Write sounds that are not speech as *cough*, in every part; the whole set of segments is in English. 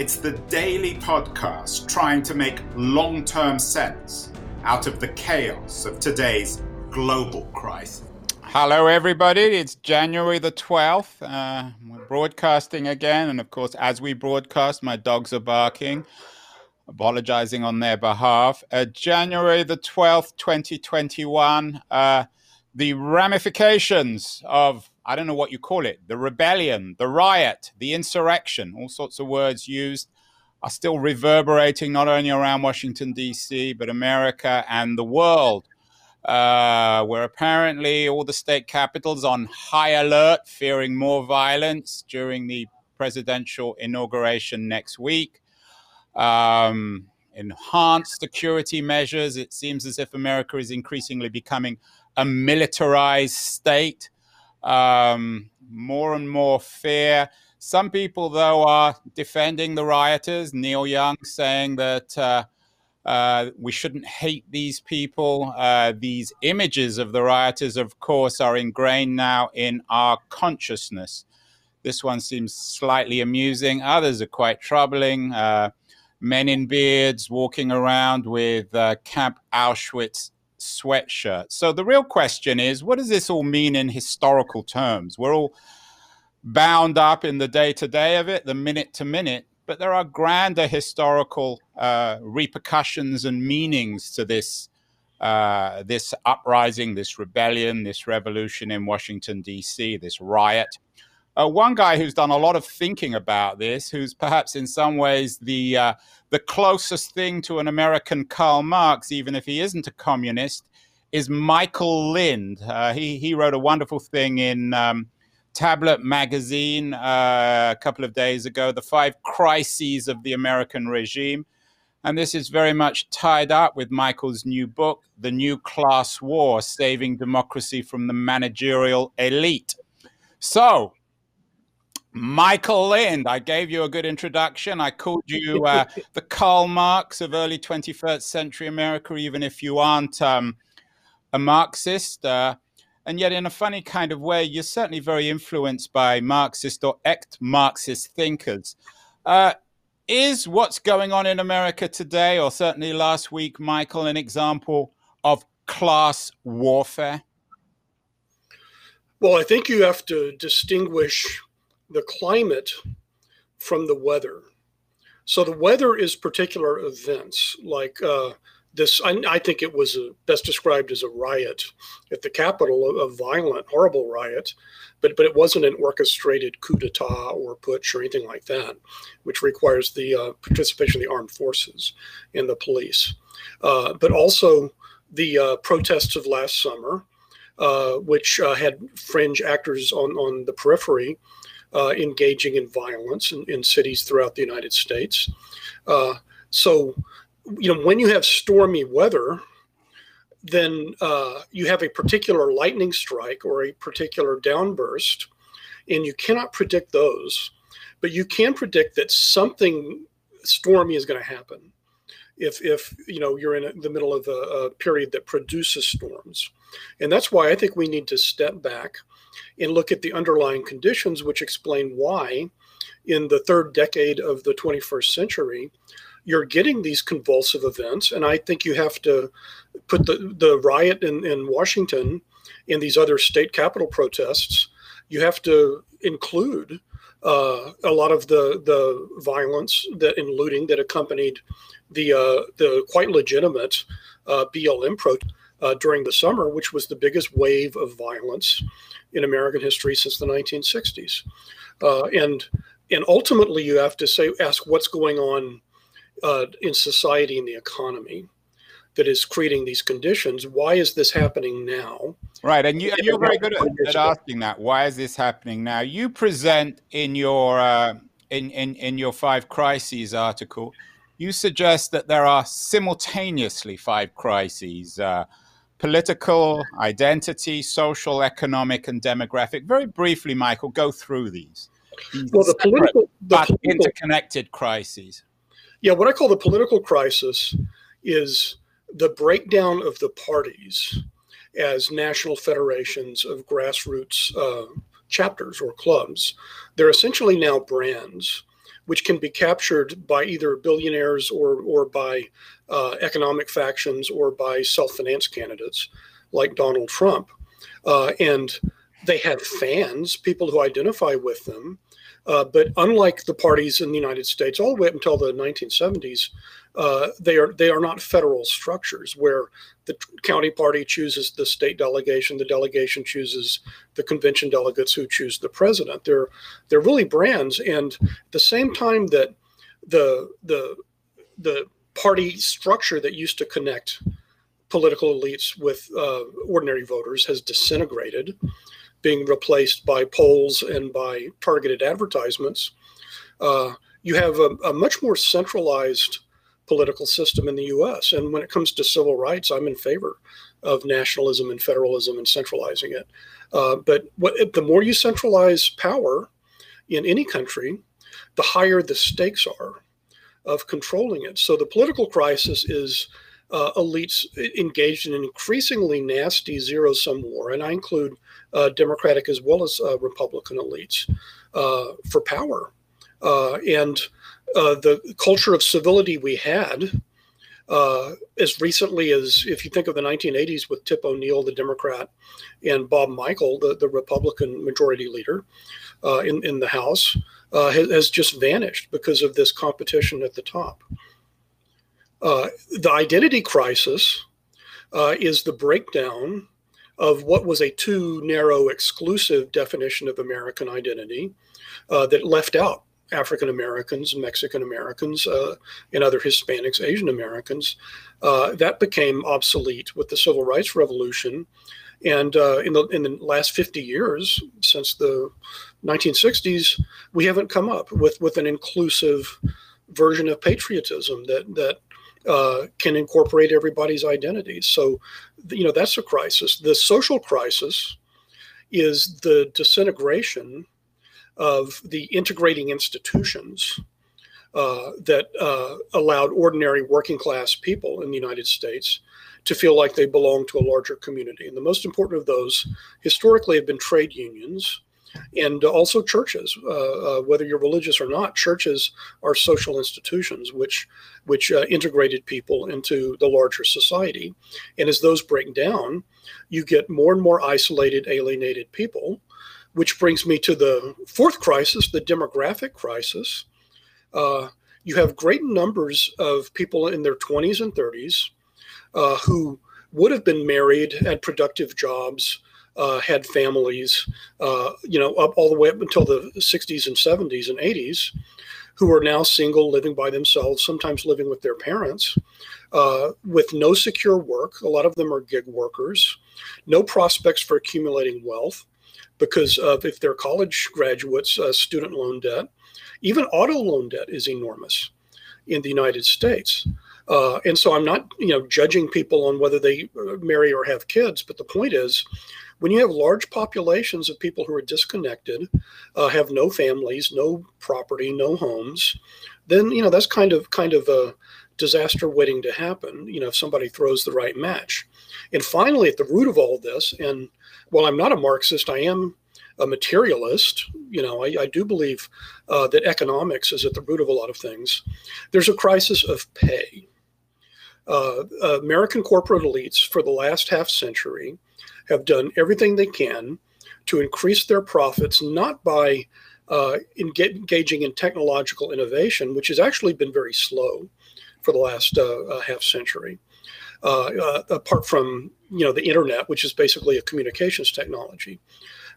it's the daily podcast trying to make long term sense out of the chaos of today's global crisis. Hello, everybody. It's January the 12th. Uh, we're broadcasting again. And of course, as we broadcast, my dogs are barking, apologizing on their behalf. Uh, January the 12th, 2021. Uh, the ramifications of I don't know what you call it, the rebellion, the riot, the insurrection, all sorts of words used, are still reverberating not only around Washington, D.C., but America and the world. Uh, where apparently all the state capitals on high alert, fearing more violence during the presidential inauguration next week. Um, enhanced security measures. It seems as if America is increasingly becoming a militarized state um, more and more fear. Some people, though, are defending the rioters. Neil Young saying that uh, uh, we shouldn't hate these people. Uh, these images of the rioters, of course, are ingrained now in our consciousness. This one seems slightly amusing. Others are quite troubling. Uh, men in beards walking around with uh, Camp Auschwitz sweatshirt. So the real question is what does this all mean in historical terms? We're all bound up in the day to day of it, the minute to minute, but there are grander historical uh, repercussions and meanings to this. Uh, this uprising, this rebellion, this revolution in Washington, D.C., this riot. Uh, one guy who's done a lot of thinking about this, who's perhaps in some ways the uh, the closest thing to an American Karl Marx, even if he isn't a communist, is Michael Lind. Uh, he he wrote a wonderful thing in um, Tablet magazine uh, a couple of days ago, "The Five Crises of the American Regime," and this is very much tied up with Michael's new book, "The New Class War: Saving Democracy from the Managerial Elite." So Michael Lind, I gave you a good introduction. I called you uh, *laughs* the Karl Marx of early 21st century America, even if you aren't um, a Marxist. Uh, and yet, in a funny kind of way, you're certainly very influenced by Marxist or ex Marxist thinkers. Uh, is what's going on in America today, or certainly last week, Michael, an example of class warfare? Well, I think you have to distinguish the climate from the weather. So the weather is particular events like uh, this. I, I, think it was a, best described as a riot at the Capitol, a, a, violent, horrible riot, but but it wasn't an orchestrated coup d'état or putsch or anything like that, which requires the uh, participation of the armed forces and the police. Uh, but also the uh, protests of last summer, uh, which uh, had fringe actors on on the periphery uh, engaging in violence in, in, cities throughout the United States. Uh, so, you know, when you have stormy weather, then uh, you have a particular lightning strike or a particular downburst, and you cannot predict those, but you can predict that something stormy is going to happen. If, if you know you're in the middle of a, a period that produces storms, and that's why I think we need to step back and look at the underlying conditions which explain why in the third decade of the 21st century you're getting these convulsive events. And i think you have to put the, the riot in, in washington and these other state capitol protests you have to include uh, a lot of the the violence that and looting that accompanied the uh, the quite legitimate uh, BLM protest uh, during the summer, which was the biggest wave of violence in American history since the 1960s. Uh, and and ultimately, you have to say ask what's going on uh, in society and the economy that is creating these conditions. Why is this happening now? Right, and, you, are very good at, at, asking that. Why is this happening now? You present in your uh, in, in, in your Five Crises article, you suggest that there are simultaneously five crises uh, political, identity, social, economic, and demographic. Very briefly, Michael, go through these. these well, the political, the but political, interconnected crises. Yeah, what I call the political crisis is the breakdown of the parties as national federations of grassroots uh, chapters or clubs. They're essentially now brands which can be captured by either billionaires or, or by uh, economic factions or by self finance candidates like Donald Trump. Uh, and they have fans, people who identify with them. Uh, but unlike the parties in the United States, all the way up until the 1970s, uh, they are they are not federal structures where the county party chooses the state delegation, the delegation chooses the convention delegates who choose the president. They're they're really brands, and at the same time that the the the party structure that used to connect political elites with uh, ordinary voters has disintegrated, being replaced by polls and by targeted advertisements. Uh, you have a, a much more centralized political system in the US. And when it comes to civil rights, I'm in favor of nationalism and federalism and centralizing it. Uh, but what, the more you centralize power in any country, the higher the stakes are of controlling it. So the political crisis is uh, elites engaged in an increasingly nasty zero sum war, and I include uh, Democratic as well as uh, Republican elites uh, for power. Uh, and uh, the culture of civility we had uh, as recently as if you think of the 1980s with Tip O'Neill, the Democrat, and Bob Michel, the, the Republican majority leader uh, in, in the House, uh, has, has, just vanished because of this competition at the top. Uh, the identity crisis uh, is the breakdown of what was a too narrow, exclusive definition of American identity that left out African Americans, Mexican Americans, uh, and other Hispanics, Asian Americans. Uh, that became obsolete with the Civil Rights Revolution. And uh, in, the, in the last 50 years, since the 1960s, we haven't come up with, with an inclusive version of patriotism that, that uh, can incorporate everybody's identities. So, you know, that's a crisis. The social crisis is the disintegration of the integrating institutions uh, that uh, allowed ordinary working class people in the United States to feel like they belong to a larger community. And the most important of those historically have been trade unions and also churches. Uh, uh whether you're religious or not, churches are social institutions which which uh, integrated people into the larger society. And as those break down, you get more and more isolated, alienated people which brings me to the fourth crisis, the demographic crisis. Uh, you have great numbers of people in their 20s and 30s uh, who would have been married, had productive jobs, uh, had families, uh, you know, up all the way up until the 60s and 70s and 80s, who are now single, living by themselves, sometimes living with their parents, uh, with no secure work. A lot of them are gig workers, no prospects for accumulating wealth because of if they're college graduates, uh, student loan debt, even auto loan debt is enormous in the United States. Uh, and so I'm not, you know, judging people on whether they uh, marry or have kids, but the point is, when you have large populations of people who are disconnected, uh, have no families, no property, no homes, then you know that's kind of kind of a disaster waiting to happen. You know, if somebody throws the right match. And finally, at the root of all this, and while I'm not a Marxist, I am a materialist. You know, I, I do believe uh, that economics is at the root of a lot of things. There's a crisis of pay. Uh, American corporate elites for the last half century have done everything they can to increase their profits, not by uh, engaging in technological innovation, which has actually been very slow for the last uh, uh, half century, uh, apart from you know the internet, which is basically a communications technology.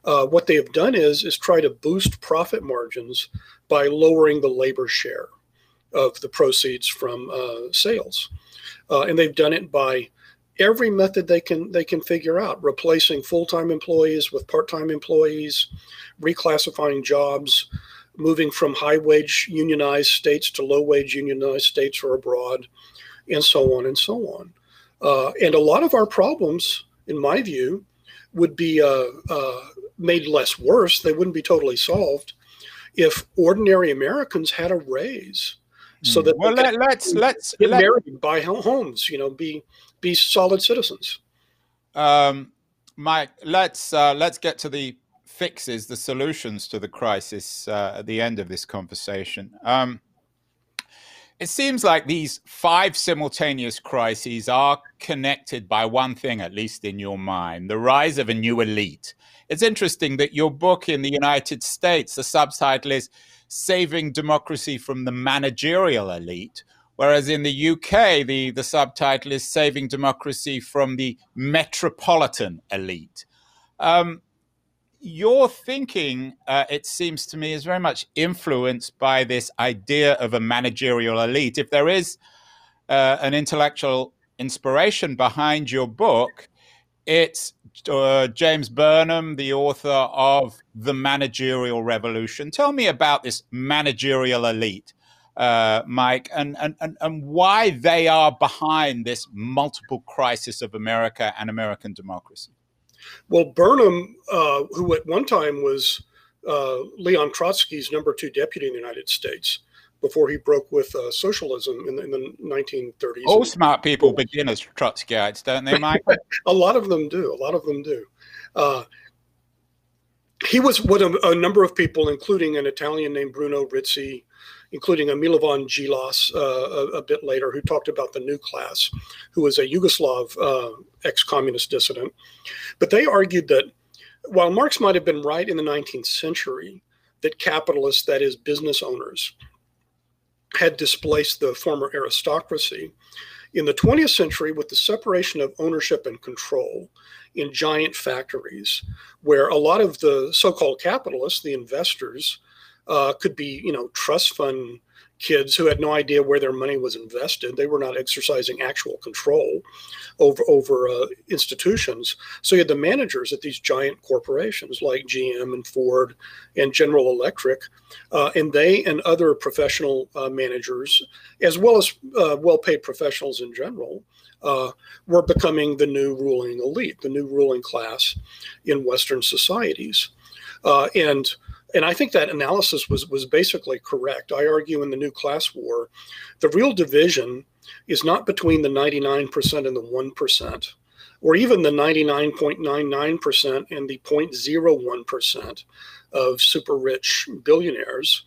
Uh, what they have done is is try to boost profit margins by lowering the labor share of the proceeds from uh, sales, uh, and they've done it by every method they can they can figure out, replacing full time employees with part time employees, reclassifying jobs. moving from high wage unionized states to low wage unionized states or abroad, and so on and so on. Uh, and a lot of our problems, in my view, would be uh, uh, made less worse. They wouldn't be totally solved if ordinary Americans had a raise. So hmm. that well, let, let's, let's get let, married, buy homes, you know, be be solid citizens. Um, Mike, let's uh, let's get to the fixes, the solutions to the crisis uh, at the end of this conversation. Um, it seems like these five simultaneous crises are connected by one thing, at least in your mind the rise of a new elite. It's interesting that your book in the United States, the subtitle is Saving Democracy from the Managerial Elite, whereas in the UK, the, the subtitle is Saving Democracy from the Metropolitan Elite. Um, your thinking, uh, it seems to me, is very much influenced by this idea of a managerial elite. If there is uh, an intellectual inspiration behind your book, it's uh, James Burnham, the author of The Managerial Revolution. Tell me about this managerial elite, uh, Mike, and, and, and, and why they are behind this multiple crisis of America and American democracy. Well, Burnham, uh, who at one time was uh, Leon Trotsky's number two deputy in the United States before he broke with uh, socialism in the, in the 1930s. All smart people begin as Trotskyites, don't they, Mike? *laughs* a lot of them do. A lot of them do. Uh, he was with a, a, number of people, including an Italian named Bruno Rizzi, including Milovan Djilas uh, a, a, bit later, who talked about the new class, who was a Yugoslav uh, ex-communist dissident. But they argued that while Marx might have been right in the 19th century, that capitalists, that is, business owners, had displaced the former aristocracy. In the 20th century, with the separation of ownership and control in giant factories, where a lot of the so called capitalists, the investors, uh, could be, you know, trust fund kids who had no idea where their money was invested. They were not exercising actual control over over uh, institutions. So you had the managers at these giant corporations like GM and Ford and General Electric, uh, and they and other professional uh, managers, as well as uh, well-paid professionals in general. Uh, were becoming the new ruling elite, the new ruling class in Western societies. Uh, and and I think that analysis was was basically correct. I argue in the new class war, the real division is not between the 99% and the 1%, or even the 99.99% and the 0.01% of super rich billionaires.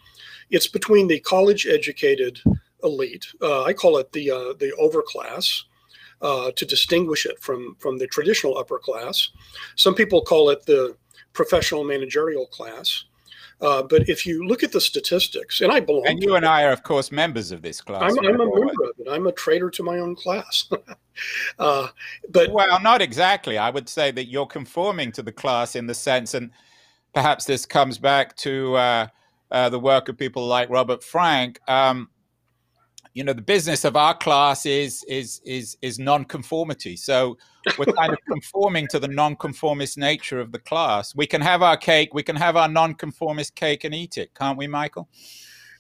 It's between the college educated elite. Uh, I call it the uh, the overclass. Uh, to distinguish it from from the traditional upper class, some people call it the professional managerial class, uh, but if you look at the statistics, and I belong, and you and I are, of course, members of this class. I'm, I'm a member of it. I'm a traitor to my own class. *laughs* uh, but well, not exactly. I would say that you're conforming to the class in the sense, and perhaps this comes back to uh, uh the work of people like Robert Frank. Um, you know, the business of our class is is is is non-conformity. So we're kind of conforming to the non-conformist nature of the class. We can have our cake, we can have our non-conformist cake and eat it, can't we, Michael?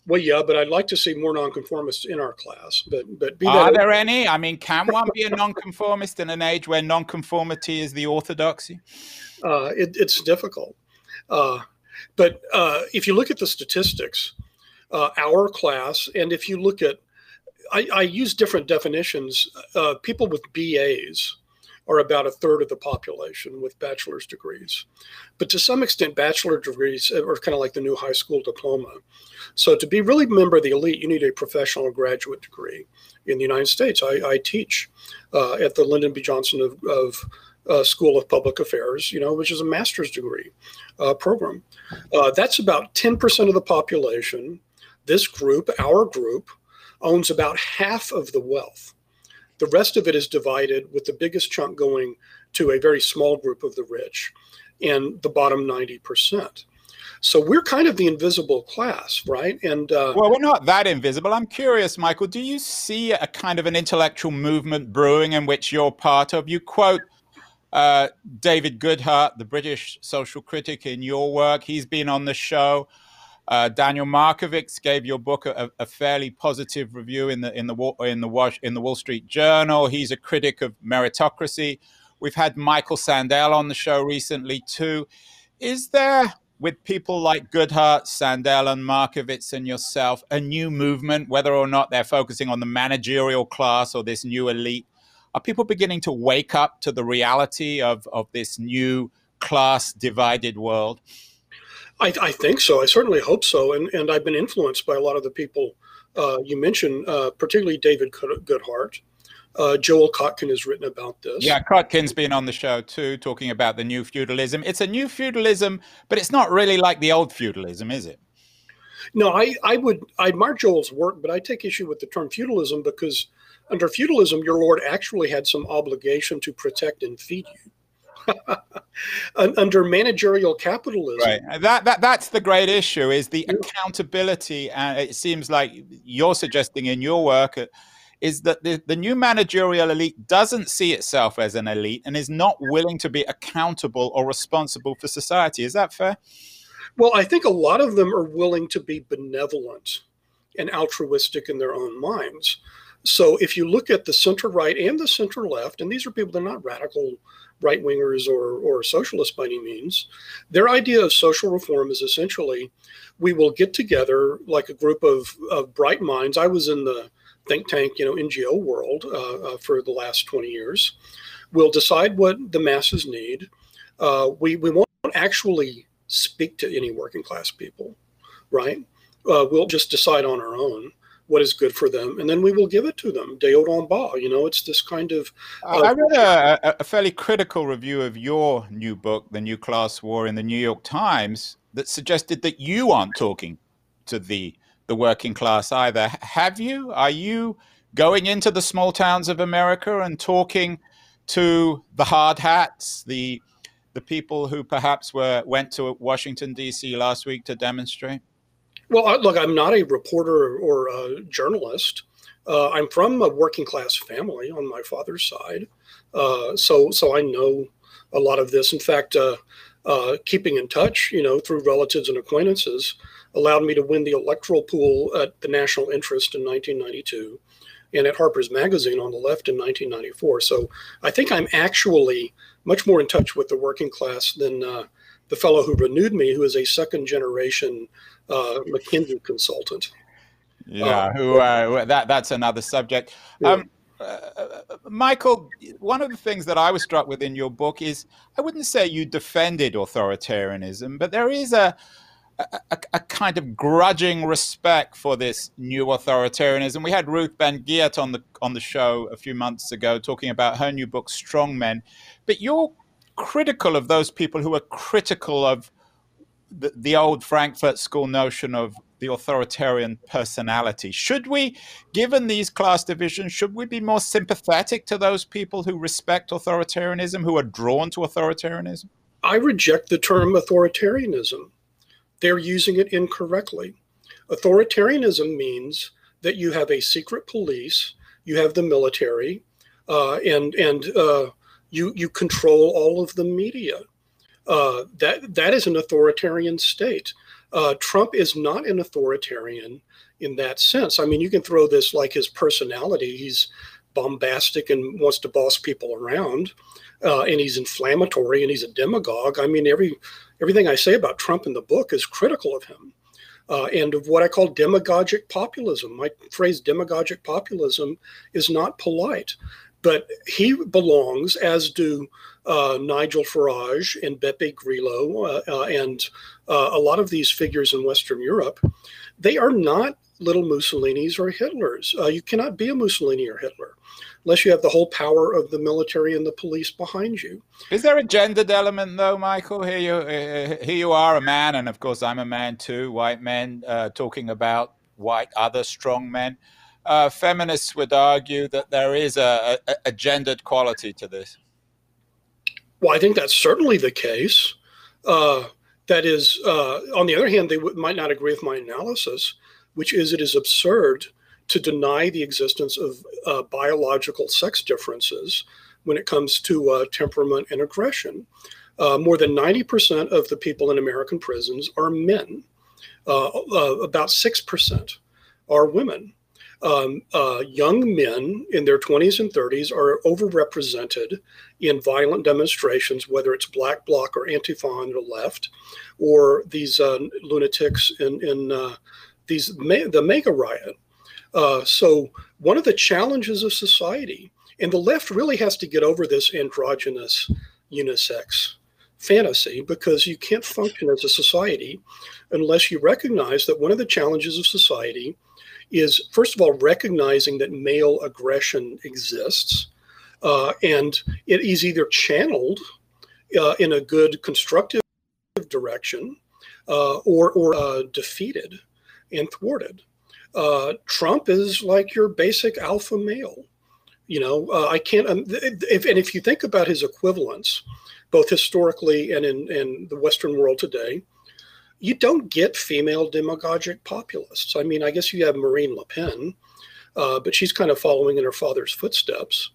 Well, yeah, but I'd like to see more nonconformists in our class. But but are there any? I mean, can one be a nonconformist in an age where nonconformity is the orthodoxy? Uh, it, it's difficult. Uh, but uh, if you look at the statistics, uh, our class, and if you look at I, I use different definitions. Uh, people with BAs are about a third of the population with bachelor's degrees. But to some extent, bachelor degrees are kind of like the new high school diploma. So to be really a member of the elite, you need a professional graduate degree. In the United States, I, I teach uh, at the Lyndon B. Johnson of, of uh, School of Public Affairs, you know, which is a master's degree uh, program. Uh, that's about 10% of the population. This group, our group, owns about half of the wealth. The rest of it is divided, with the biggest chunk going to a very small group of the rich and the bottom 90%. So we're kind of the invisible class, right? And uh, well, we're not that invisible. I'm curious, Michael. Do you see a kind of an intellectual movement brewing in which you're part of? You quote uh, David Goodhart, the British social critic, in your work. He's been on the show. Uh, Daniel Markovits gave your book a, a, fairly positive review in the in the in the Wash, in the Wall Street Journal. He's a critic of meritocracy. We've had Michael Sandel on the show recently too. Is there, with people like Goodhart, Sandel, and Markovits and yourself, a new movement, whether or not they're focusing on the managerial class or this new elite? Are people beginning to wake up to the reality of, of this new class divided world? I, I, think so. I certainly hope so. And, and I've been influenced by a lot of the people uh, you mentioned, uh, particularly David Goodhart. Uh, Joel Kotkin has written about this. Yeah, Kotkin's been on the show too, talking about the new feudalism. It's a new feudalism, but it's not really like the old feudalism, is it? No, I, I would I admire Joel's work, but I take issue with the term feudalism because under feudalism, your lord actually had some obligation to protect and feed you. *laughs* under managerial capitalism. Right. That, that that's the great issue is the accountability and it seems like you're suggesting in your work uh, is that the, the new managerial elite doesn't see itself as an elite and is not willing to be accountable or responsible for society. Is that fair? Well, I think a lot of them are willing to be benevolent and altruistic in their own minds. So if you look at the center right and the center left, and these are people, they're not radical right wingers or, or socialists by any means. Their idea of social reform is essentially we will get together like a group of, of bright minds. I was in the think tank, you know, NGO world uh, uh, for the last 20 years. We'll decide what the masses need. Uh, we, we won't actually speak to any working class people, right? Uh, we'll just decide on our own what is good for them, and then we will give it to them. De haut en bas, you know, it's this kind of. Uh, I read a, a, fairly critical review of your new book, The New Class War, in the New York Times, that suggested that you aren't talking to the the working class either. Have you? Are you going into the small towns of America and talking to the hard hats, the the people who perhaps were went to Washington D.C. last week to demonstrate? Well, look, I'm not a reporter or a journalist. Uh, I'm from a working class family on my father's side, uh, so so I know a lot of this. In fact, uh, uh keeping in touch, you know, through relatives and acquaintances, allowed me to win the electoral pool at the National Interest in 1992, and at Harper's Magazine on the left in 1994. So I think I'm actually much more in touch with the working class than uh, the fellow who renewed me, who is a second generation uh, McKinsey consultant. Yeah, um, who uh, that that's another subject. Yeah. Um, uh, Michael, one of the things that I was struck with in your book is I wouldn't say you defended authoritarianism, but there is a a, a, kind of grudging respect for this new authoritarianism. We had Ruth Ben Ghiat on the on the show a few months ago talking about her new book, Strong Men. But you're critical of those people who are critical of the, the old Frankfurt School notion of the authoritarian personality. Should we, given these class divisions, should we be more sympathetic to those people who respect authoritarianism, who are drawn to authoritarianism? I reject the term authoritarianism. They're using it incorrectly. Authoritarianism means that you have a secret police, you have the military, uh, and and uh, you you control all of the media uh, that that is an authoritarian state. Uh, Trump is not an authoritarian in that sense. I mean, you can throw this like his personality. He's bombastic and wants to boss people around, uh, and he's inflammatory and he's a demagogue. I mean, every everything I say about Trump in the book is critical of him. Uh, and of what I call demagogic populism. My phrase demagogic populism is not polite, but he belongs, as do uh, Nigel Farage and Beppe Grillo uh, uh, and uh, a lot of these figures in Western Europe, they are not little Mussolinis or Hitlers. Uh, you cannot be a Mussolini or Hitler unless you have the whole power of the military and the police behind you. Is there a gendered element, though, Michael? Here you, uh, here you are, a man, and of course I'm a man too. White men talking about white other strong men. Feminists would argue that there is a, a, a gendered quality to this. Well, I think that's certainly the case. Uh, that is, uh, on the other hand, they w- might not agree with my analysis, which is it is absurd to deny the existence of uh, biological sex differences when it comes to uh, temperament and aggression. Uh, more than 90% of the people in American prisons are men. uh, uh, about 6% are women. Um, uh, young men in their 20s and 30s are overrepresented in violent demonstrations, whether it's Black Bloc or Antifa on the left, or these uh, lunatics in, in uh, these the MAGA riot. Uh, so one of the challenges of society, and the left really has to get over this androgynous unisex fantasy because you can't function as a society unless you recognize that one of the challenges of society is first of all recognizing that male aggression exists uh, and it is either channeled uh, in a good constructive direction uh, or, or uh, defeated and thwarted. Uh, trump is like your basic alpha male you know uh, i can't um, if, and if you think about his equivalents both historically and in, in the western world today you don't get female demagogic populists. I mean, I guess you have Marine Le Pen, uh, but she's kind of following in her father's footsteps.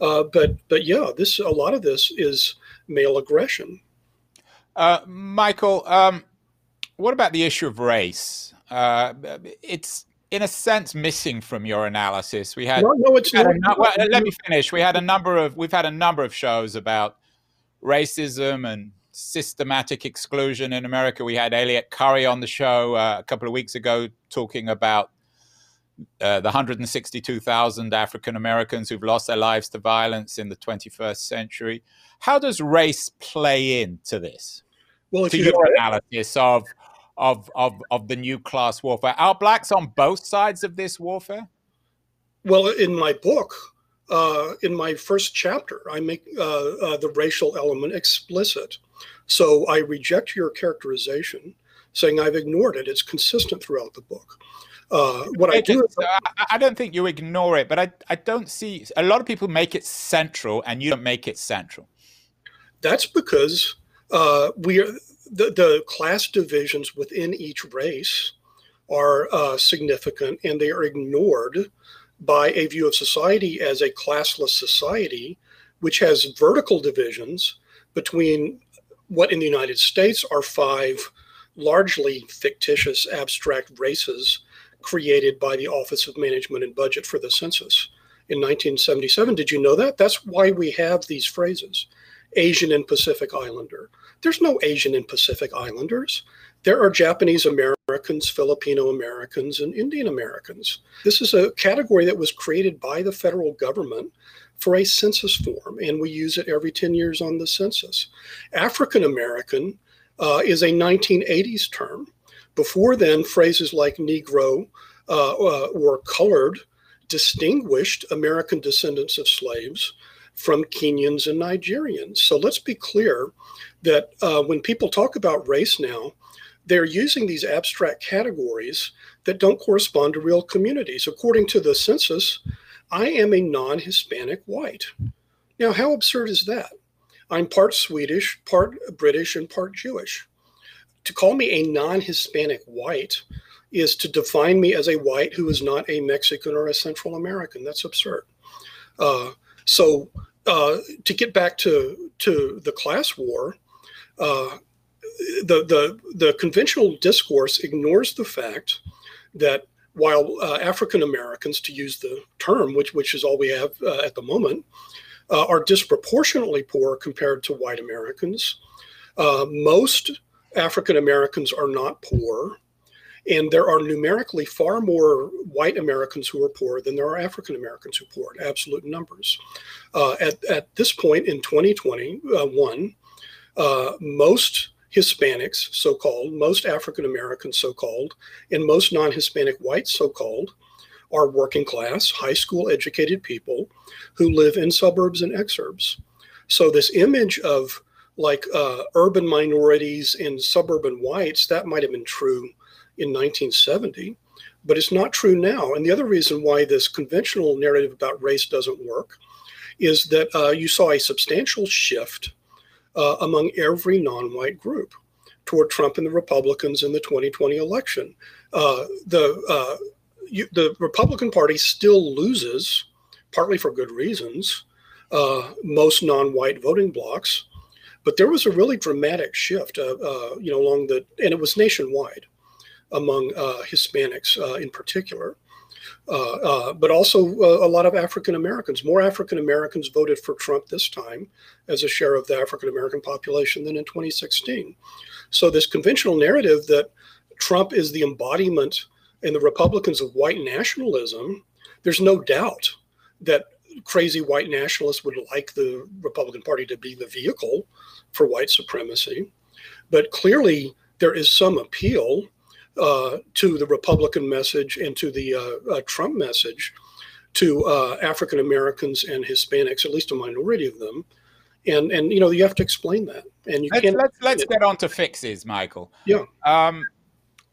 Uh, but but yeah, this a lot of this is male aggression. Uh, Michael, um, what about the issue of race? Uh, it's in a sense missing from your analysis. We had no, no it's not. A, well, let me finish. We had a number of we've had a number of shows about racism and systematic exclusion in America. We had Elliott Currie on the show uh, a couple of weeks ago talking about uh, the 162,000 African Americans who've lost their lives to violence in the 21st century. How does race play into this? Well, to your analysis of, of of of the new class warfare, are blacks on both sides of this warfare? Well, in my book, uh, in my first chapter, I make uh, uh, the racial element explicit. So I reject your characterization, saying I've ignored it. It's consistent throughout the book. Uh, what I do, I, I don't think you ignore it, but I, I don't see a lot of people make it central, and you don't make it central. That's because uh, we are the, the class divisions within each race are uh, significant, and they are ignored by a view of society as a classless society, which has vertical divisions between what in the United States are five largely fictitious abstract races created by the Office of Management and Budget for the Census in 1977. Did you know that? That's why we have these phrases Asian and Pacific Islander. There's no Asian and Pacific Islanders. There are Japanese Americans, Filipino Americans, and Indian Americans. This is a category that was created by the federal government for a census form, and we use it every 10 years on the census. African American uh, is a 1980s term. Before then, phrases like Negro uh, uh, or colored distinguished American descendants of slaves from Kenyans and Nigerians. So let's be clear that uh, when people talk about race now, they're using these abstract categories that don't correspond to real communities. According to the census, I am a non Hispanic white. Now, how absurd is that? I'm part Swedish, part British, and part Jewish. To call me a non Hispanic white is to define me as a white who is not a Mexican or a Central American. That's absurd. Uh, so, uh, to get back to, to the class war, uh, the, the, the conventional discourse ignores the fact that while uh, African Americans, to use the term, which which is all we have uh, at the moment, uh, are disproportionately poor compared to white Americans. Uh, most African Americans are not poor, and there are numerically far more white Americans who are poor than there are African Americans who are poor in absolute numbers. Uh, at at this point in 2021, uh, most Hispanics, so called, most African Americans, so called, and most non Hispanic whites, so called, are working class, high school educated people who live in suburbs and exurbs. So, this image of like uh, urban minorities and suburban whites, that might have been true in 1970, but it's not true now. And the other reason why this conventional narrative about race doesn't work is that uh, you saw a substantial shift uh, among every non white group toward Trump and the Republicans in the 2020 election. Uh, the, uh, you, the Republican Party still loses, partly for good reasons, uh, most non white voting blocks. But there was a really dramatic shift, uh, you know, along the, and it was nationwide. among Hispanics in particular. Uh, uh, but also uh, a lot of African Americans. More African Americans voted for Trump this time as a share of the African American population than in 2016. So, this conventional narrative that Trump is the embodiment and the Republicans of white nationalism, there's no doubt that crazy white nationalists would like the Republican Party to be the vehicle for white supremacy. But clearly, there is some appeal uh, to the Republican message and to the uh, uh, Trump message to uh, African Americans and Hispanics, at least a minority of them. And and you know you have to explain that. And you let's, can't. Let's let's get on to fixes, Michael. Yeah. Um,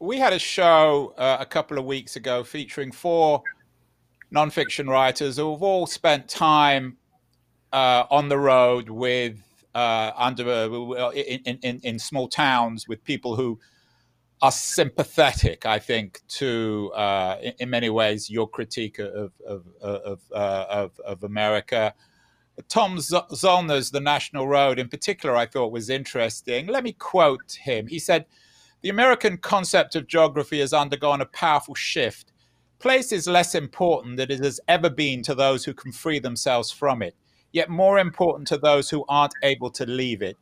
we had a show uh, a couple of weeks ago featuring four nonfiction writers who have all spent time uh, on the road with uh, under uh, in, in, in small towns with people who are sympathetic, I think, to uh, in, in, many ways your critique of of of, uh, of, of America. Tom Zoellner's The National Road, in particular, I thought was interesting. Let me quote him. He said, "The American concept of geography has undergone a powerful shift. Place is less important than it has ever been to those who can free themselves from it, yet more important to those who aren't able to leave it.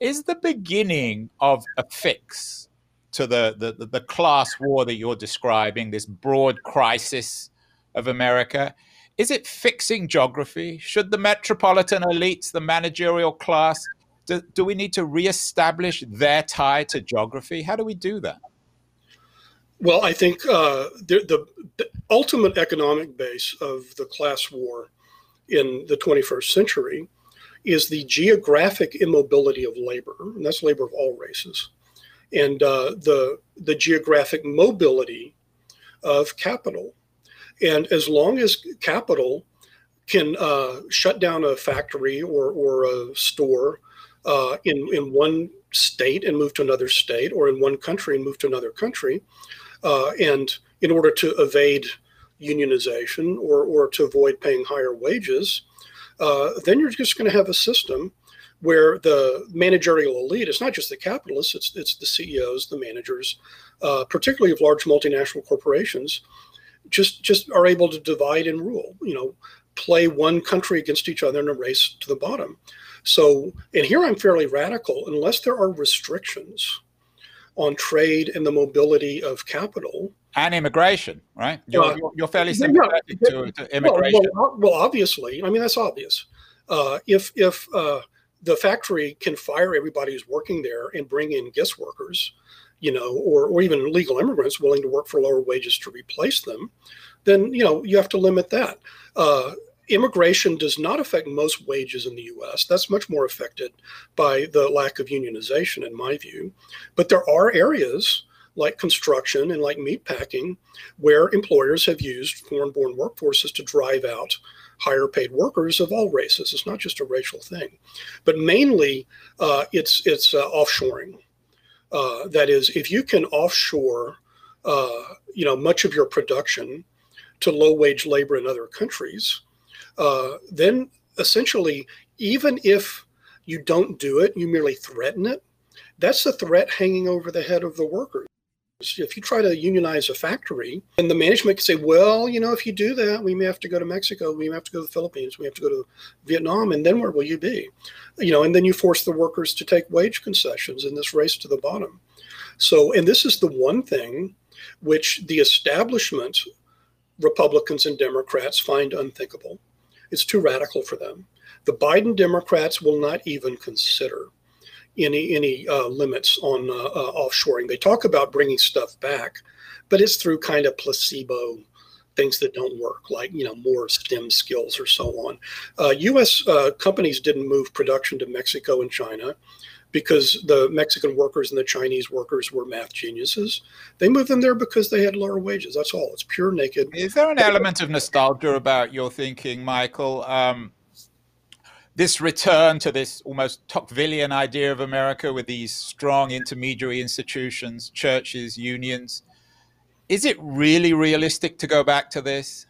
Is the beginning of a fix." To the, the, the class war that you're describing, this broad crisis of America? Is it fixing geography? Should the metropolitan elites, the managerial class, do, do we need to reestablish their tie to geography? How do we do that? Well, I think uh, the, the, the, ultimate economic base of the class war in the 21st century is the geographic immobility of labor, and that's labor of all races and uh, the the geographic mobility of capital. And as long as capital can uh, shut down a factory or, or a store uh, in, in one state and move to another state, or in one country and move to another country, uh, and in order to evade unionization or, or to avoid paying higher wages, uh, then you're just going to have a system where the managerial elite is not just the capitalists, it's, it's the CEOs, the managers, uh, particularly of large multinational corporations, just, just are able to divide and rule, you know, play one country against each other in a race to the bottom. So, and here I'm fairly radical, unless there are restrictions on trade and the mobility of capital. And immigration, right? You're, uh, you're fairly sympathetic yeah, to, to, immigration. Well, well, well, obviously, I mean, that's obvious. Uh, if if uh, the factory can fire everybody who's working there and bring in guest workers, you know, or, or even legal immigrants willing to work for lower wages to replace them, then, you know, you have to limit that. Uh, immigration does not affect most wages in the US. That's much more affected by the lack of unionization, in my view. But there are areas like construction and like meatpacking where employers have used foreign born workforces to drive out higher paid workers of all races. It's not just a racial thing, but mainly uh, it's it's uh, offshoring. Uh, that is, if you can offshore, uh, you know, much of your production to low wage labor in other countries, uh, then essentially, even if you don't do it, you merely threaten it. That's a threat hanging over the head of the workers. If you try to unionize a factory, and the management can say, well, you know, if you do that, we may have to go to Mexico, we may have to go to the Philippines, we have to go to Vietnam, and then where will you be? You know, and then you force the workers to take wage concessions in this race to the bottom. So, and this is the one thing which the establishment, Republicans and Democrats, find unthinkable. It's too radical for them. The Biden Democrats will not even consider any any uh, limits on uh, uh, offshoring. They talk about bringing stuff back, but it's through kind of placebo things that don't work, like you know more STEM skills or so on. U.S. Uh, uh, companies didn't move production to Mexico and China because the Mexican workers and the Chinese workers were math geniuses. They moved them there because they had lower wages. That's all. It's pure naked. Is there an element of nostalgia about your thinking, Michael? Um, this return to this almost Tocquevillian idea of America with these strong intermediary institutions, churches, unions. Is it really realistic to go back to this?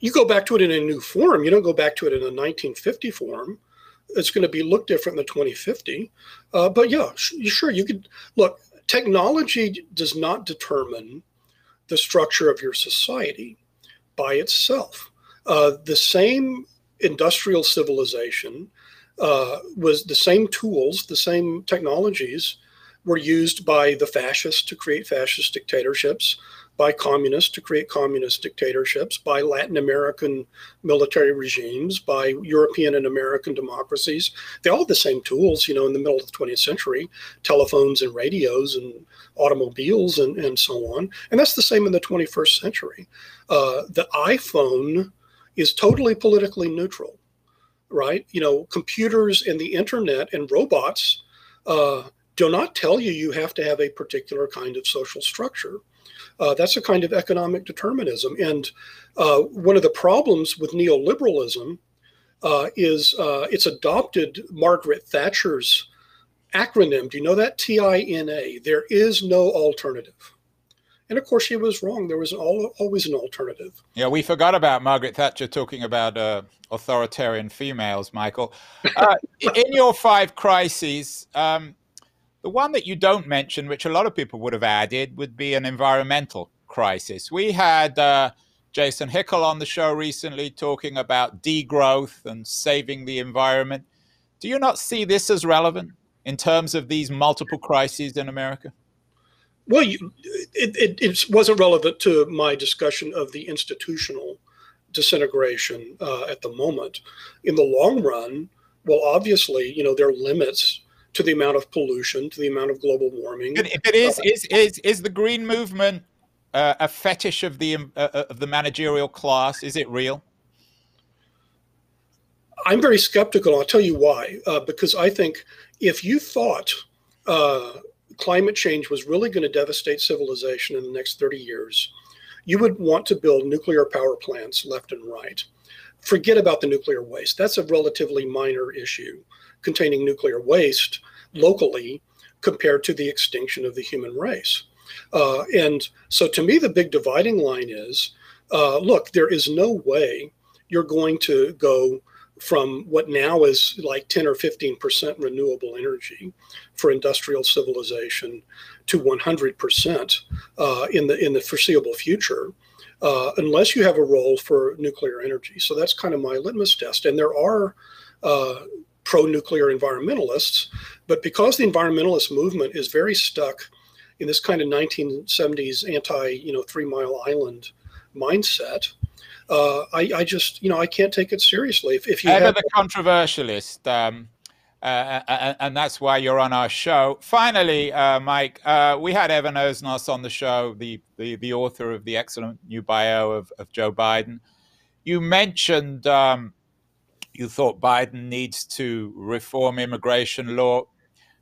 You go back to it in a new form. You don't go back to it in a 1950 form. It's going to be look different in the 2050. Uh, but yeah, sure, you could look. technology does not determine the structure of your society by itself. Uh, the same industrial civilization uh, was the same tools, the same technologies were used by the fascists to create fascist dictatorships, by communists to create communist dictatorships, by Latin American military regimes, by European and American democracies. They all have the same tools, you know, in the middle of the 20th century telephones and radios and automobiles and, and so on. And that's the same in the 21st century. Uh, the iPhone is totally politically neutral, right? You know, computers and the internet and robots. Uh, do not tell you you have to have a particular kind of social structure. Uh, that's a kind of economic determinism. And uh, one of the problems with neoliberalism uh, is uh, it's adopted Margaret Thatcher's acronym. Do you know that? T I N A. There is no alternative. And of course, she was wrong. There was all, always an alternative. Yeah, we forgot about Margaret Thatcher talking about uh, authoritarian females, Michael. Uh, in your five crises, um, the one that you don't mention, which a lot of people would have added, would be an environmental crisis. We had uh, Jason Hickel on the show recently talking about degrowth and saving the environment. Do you not see this as relevant in terms of these multiple crises in America? Well, you, it, it, it, wasn't relevant to my discussion of the institutional disintegration uh, at the moment. In the long run, well, obviously, you know, there are limits to the amount of pollution, to the amount of global warming. But if it is, uh, is, is, is the green movement uh, a fetish of the uh, uh, of the managerial class? Is it real? I'm very skeptical. I'll tell you why. Uh, because I think if you thought uh, climate change was really going to devastate civilization in the next 30 years, you would want to build nuclear power plants left and right. Forget about the nuclear waste. That's a relatively minor issue containing nuclear waste locally compared to the extinction of the human race. Uh, and so to me, the big dividing line is uh, look, there is no way you're going to go from what now is like 10 or 15% renewable energy for industrial civilization to 100% uh, in the in the foreseeable future uh, unless you have a role for nuclear energy. So that's kind of my litmus test. And there are uh, pro-nuclear environmentalists, but because the environmentalist movement is very stuck in this kind of 1970s anti, you know, Three Mile Island mindset, uh, I, I, just, you know, I can't take it seriously. If, if you ever have- the controversialist, um, uh, uh, uh, and that's why you're on our show. Finally, uh, Mike, uh, we had Evan Osnos on the show, the, the, the author of the excellent new bio of, of Joe Biden. You mentioned um, you thought Biden needs to reform immigration law.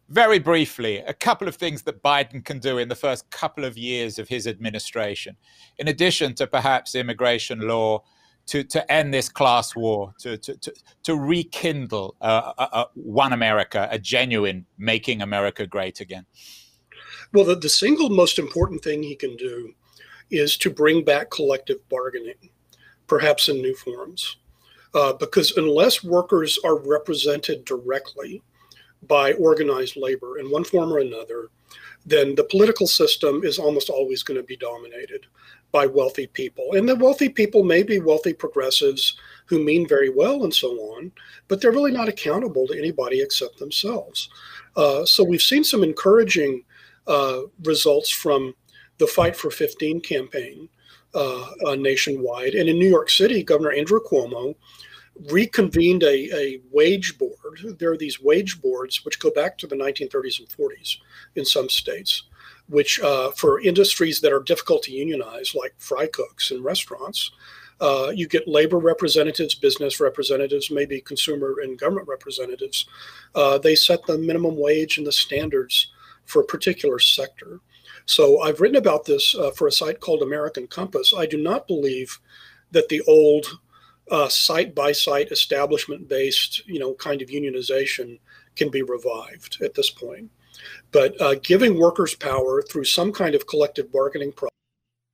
Very briefly, a couple of things that Biden can do in the first couple of years of his administration, in addition to perhaps immigration law, to, to end this class war, to, to, to, to rekindle uh, uh, uh, one America, a genuine making America great again? Well, the, the single most important thing he can do is to bring back collective bargaining, perhaps in new forms uh, because unless workers are represented directly by organized labor in one form or another, then the political system is almost always going to be dominated by wealthy people. And the wealthy people may be wealthy progressives who mean very well and so on, but they're really not accountable to anybody except themselves. Uh, so we've seen some encouraging uh, results from the Fight for 15 campaign uh, uh, nationwide. And in New York City, Governor Andrew Cuomo reconvened a, a wage board. There are these wage boards which go back to the 1930s and 40s in some states, which uh, for industries that are difficult to unionize, like fry cooks and restaurants, uh, you get labor representatives, business representatives, maybe consumer and government representatives. Uh, they set the minimum wage and the standards for a particular sector. So I've written about this uh, for a site called American Compass. I do not believe that the old uh, site by site establishment based you know kind of unionization can be revived at this point but uh, giving workers power through some kind of collective bargaining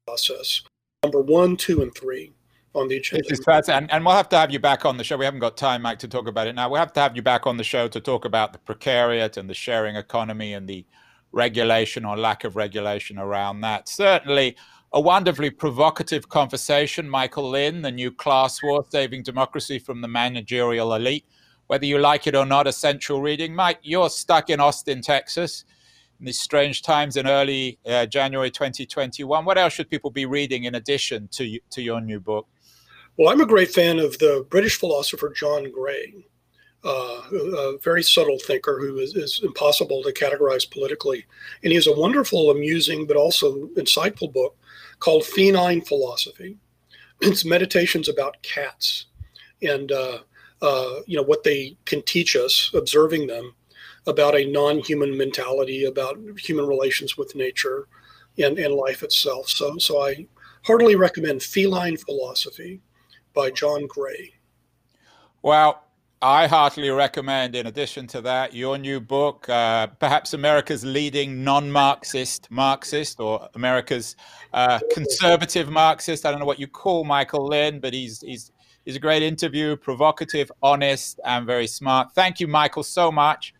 process number one two and three on the agenda. This is fascinating. And, and we'll have to have you back on the show. We haven't got time, Mike, to talk about it now. We'll have to have you back on the show to talk about the precariat and the sharing economy and the regulation or lack of regulation around that. Certainly, a wonderfully provocative conversation. Michael Lind, the new class war, saving democracy from the managerial elite. Whether you like it or not, essential reading. Mike, you're stuck in Austin, Texas in these strange times in early uh, January 2021. What else should people be reading in addition to, to your new book? Well, I'm a great fan of the British philosopher John Gray, uh, a very subtle thinker who is, is, impossible to categorize politically. And he has a wonderful, amusing, but also insightful book called Feline Philosophy. It's meditations about cats and uh, uh, you know what they can teach us, observing them about a non-human mentality, about human relations with nature and, and life itself. So, so I heartily recommend Feline Philosophy by John Gray. Well, I heartily recommend, in addition to that, your new book, uh, perhaps America's leading non Marxist Marxist or America's uh, conservative Marxist. I don't know what you call Michael Lind, but he's, he's, he's a great interview, provocative, honest, and very smart. Thank you, Michael, so much.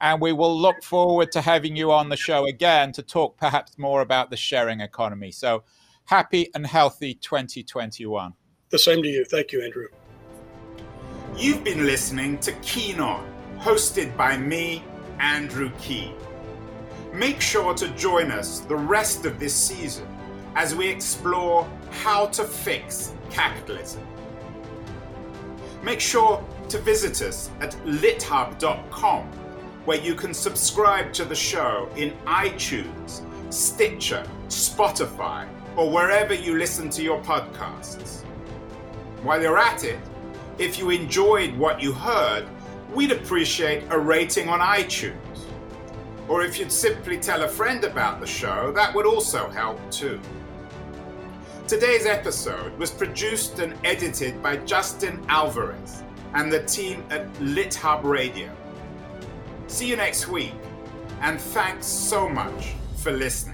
And we will look forward to having you on the show again to talk perhaps more about the sharing economy. So happy and healthy 2021. The same to you. Thank you, Andrew. You've been listening to Keen On, hosted by me, Andrew Keen. Make sure to join us the rest of this season as we explore how to fix capitalism. Make sure to visit us at lithub.com, where you can subscribe to the show in iTunes, Stitcher, Spotify, or wherever you listen to your podcasts. While you're at it, if you enjoyed what you heard, we'd appreciate a rating on iTunes. Or if you'd simply tell a friend about the show, that would also help too. Today's episode was produced and edited by Justin Alvarez and the team at LitHub Radio. See you next week, and thanks so much for listening.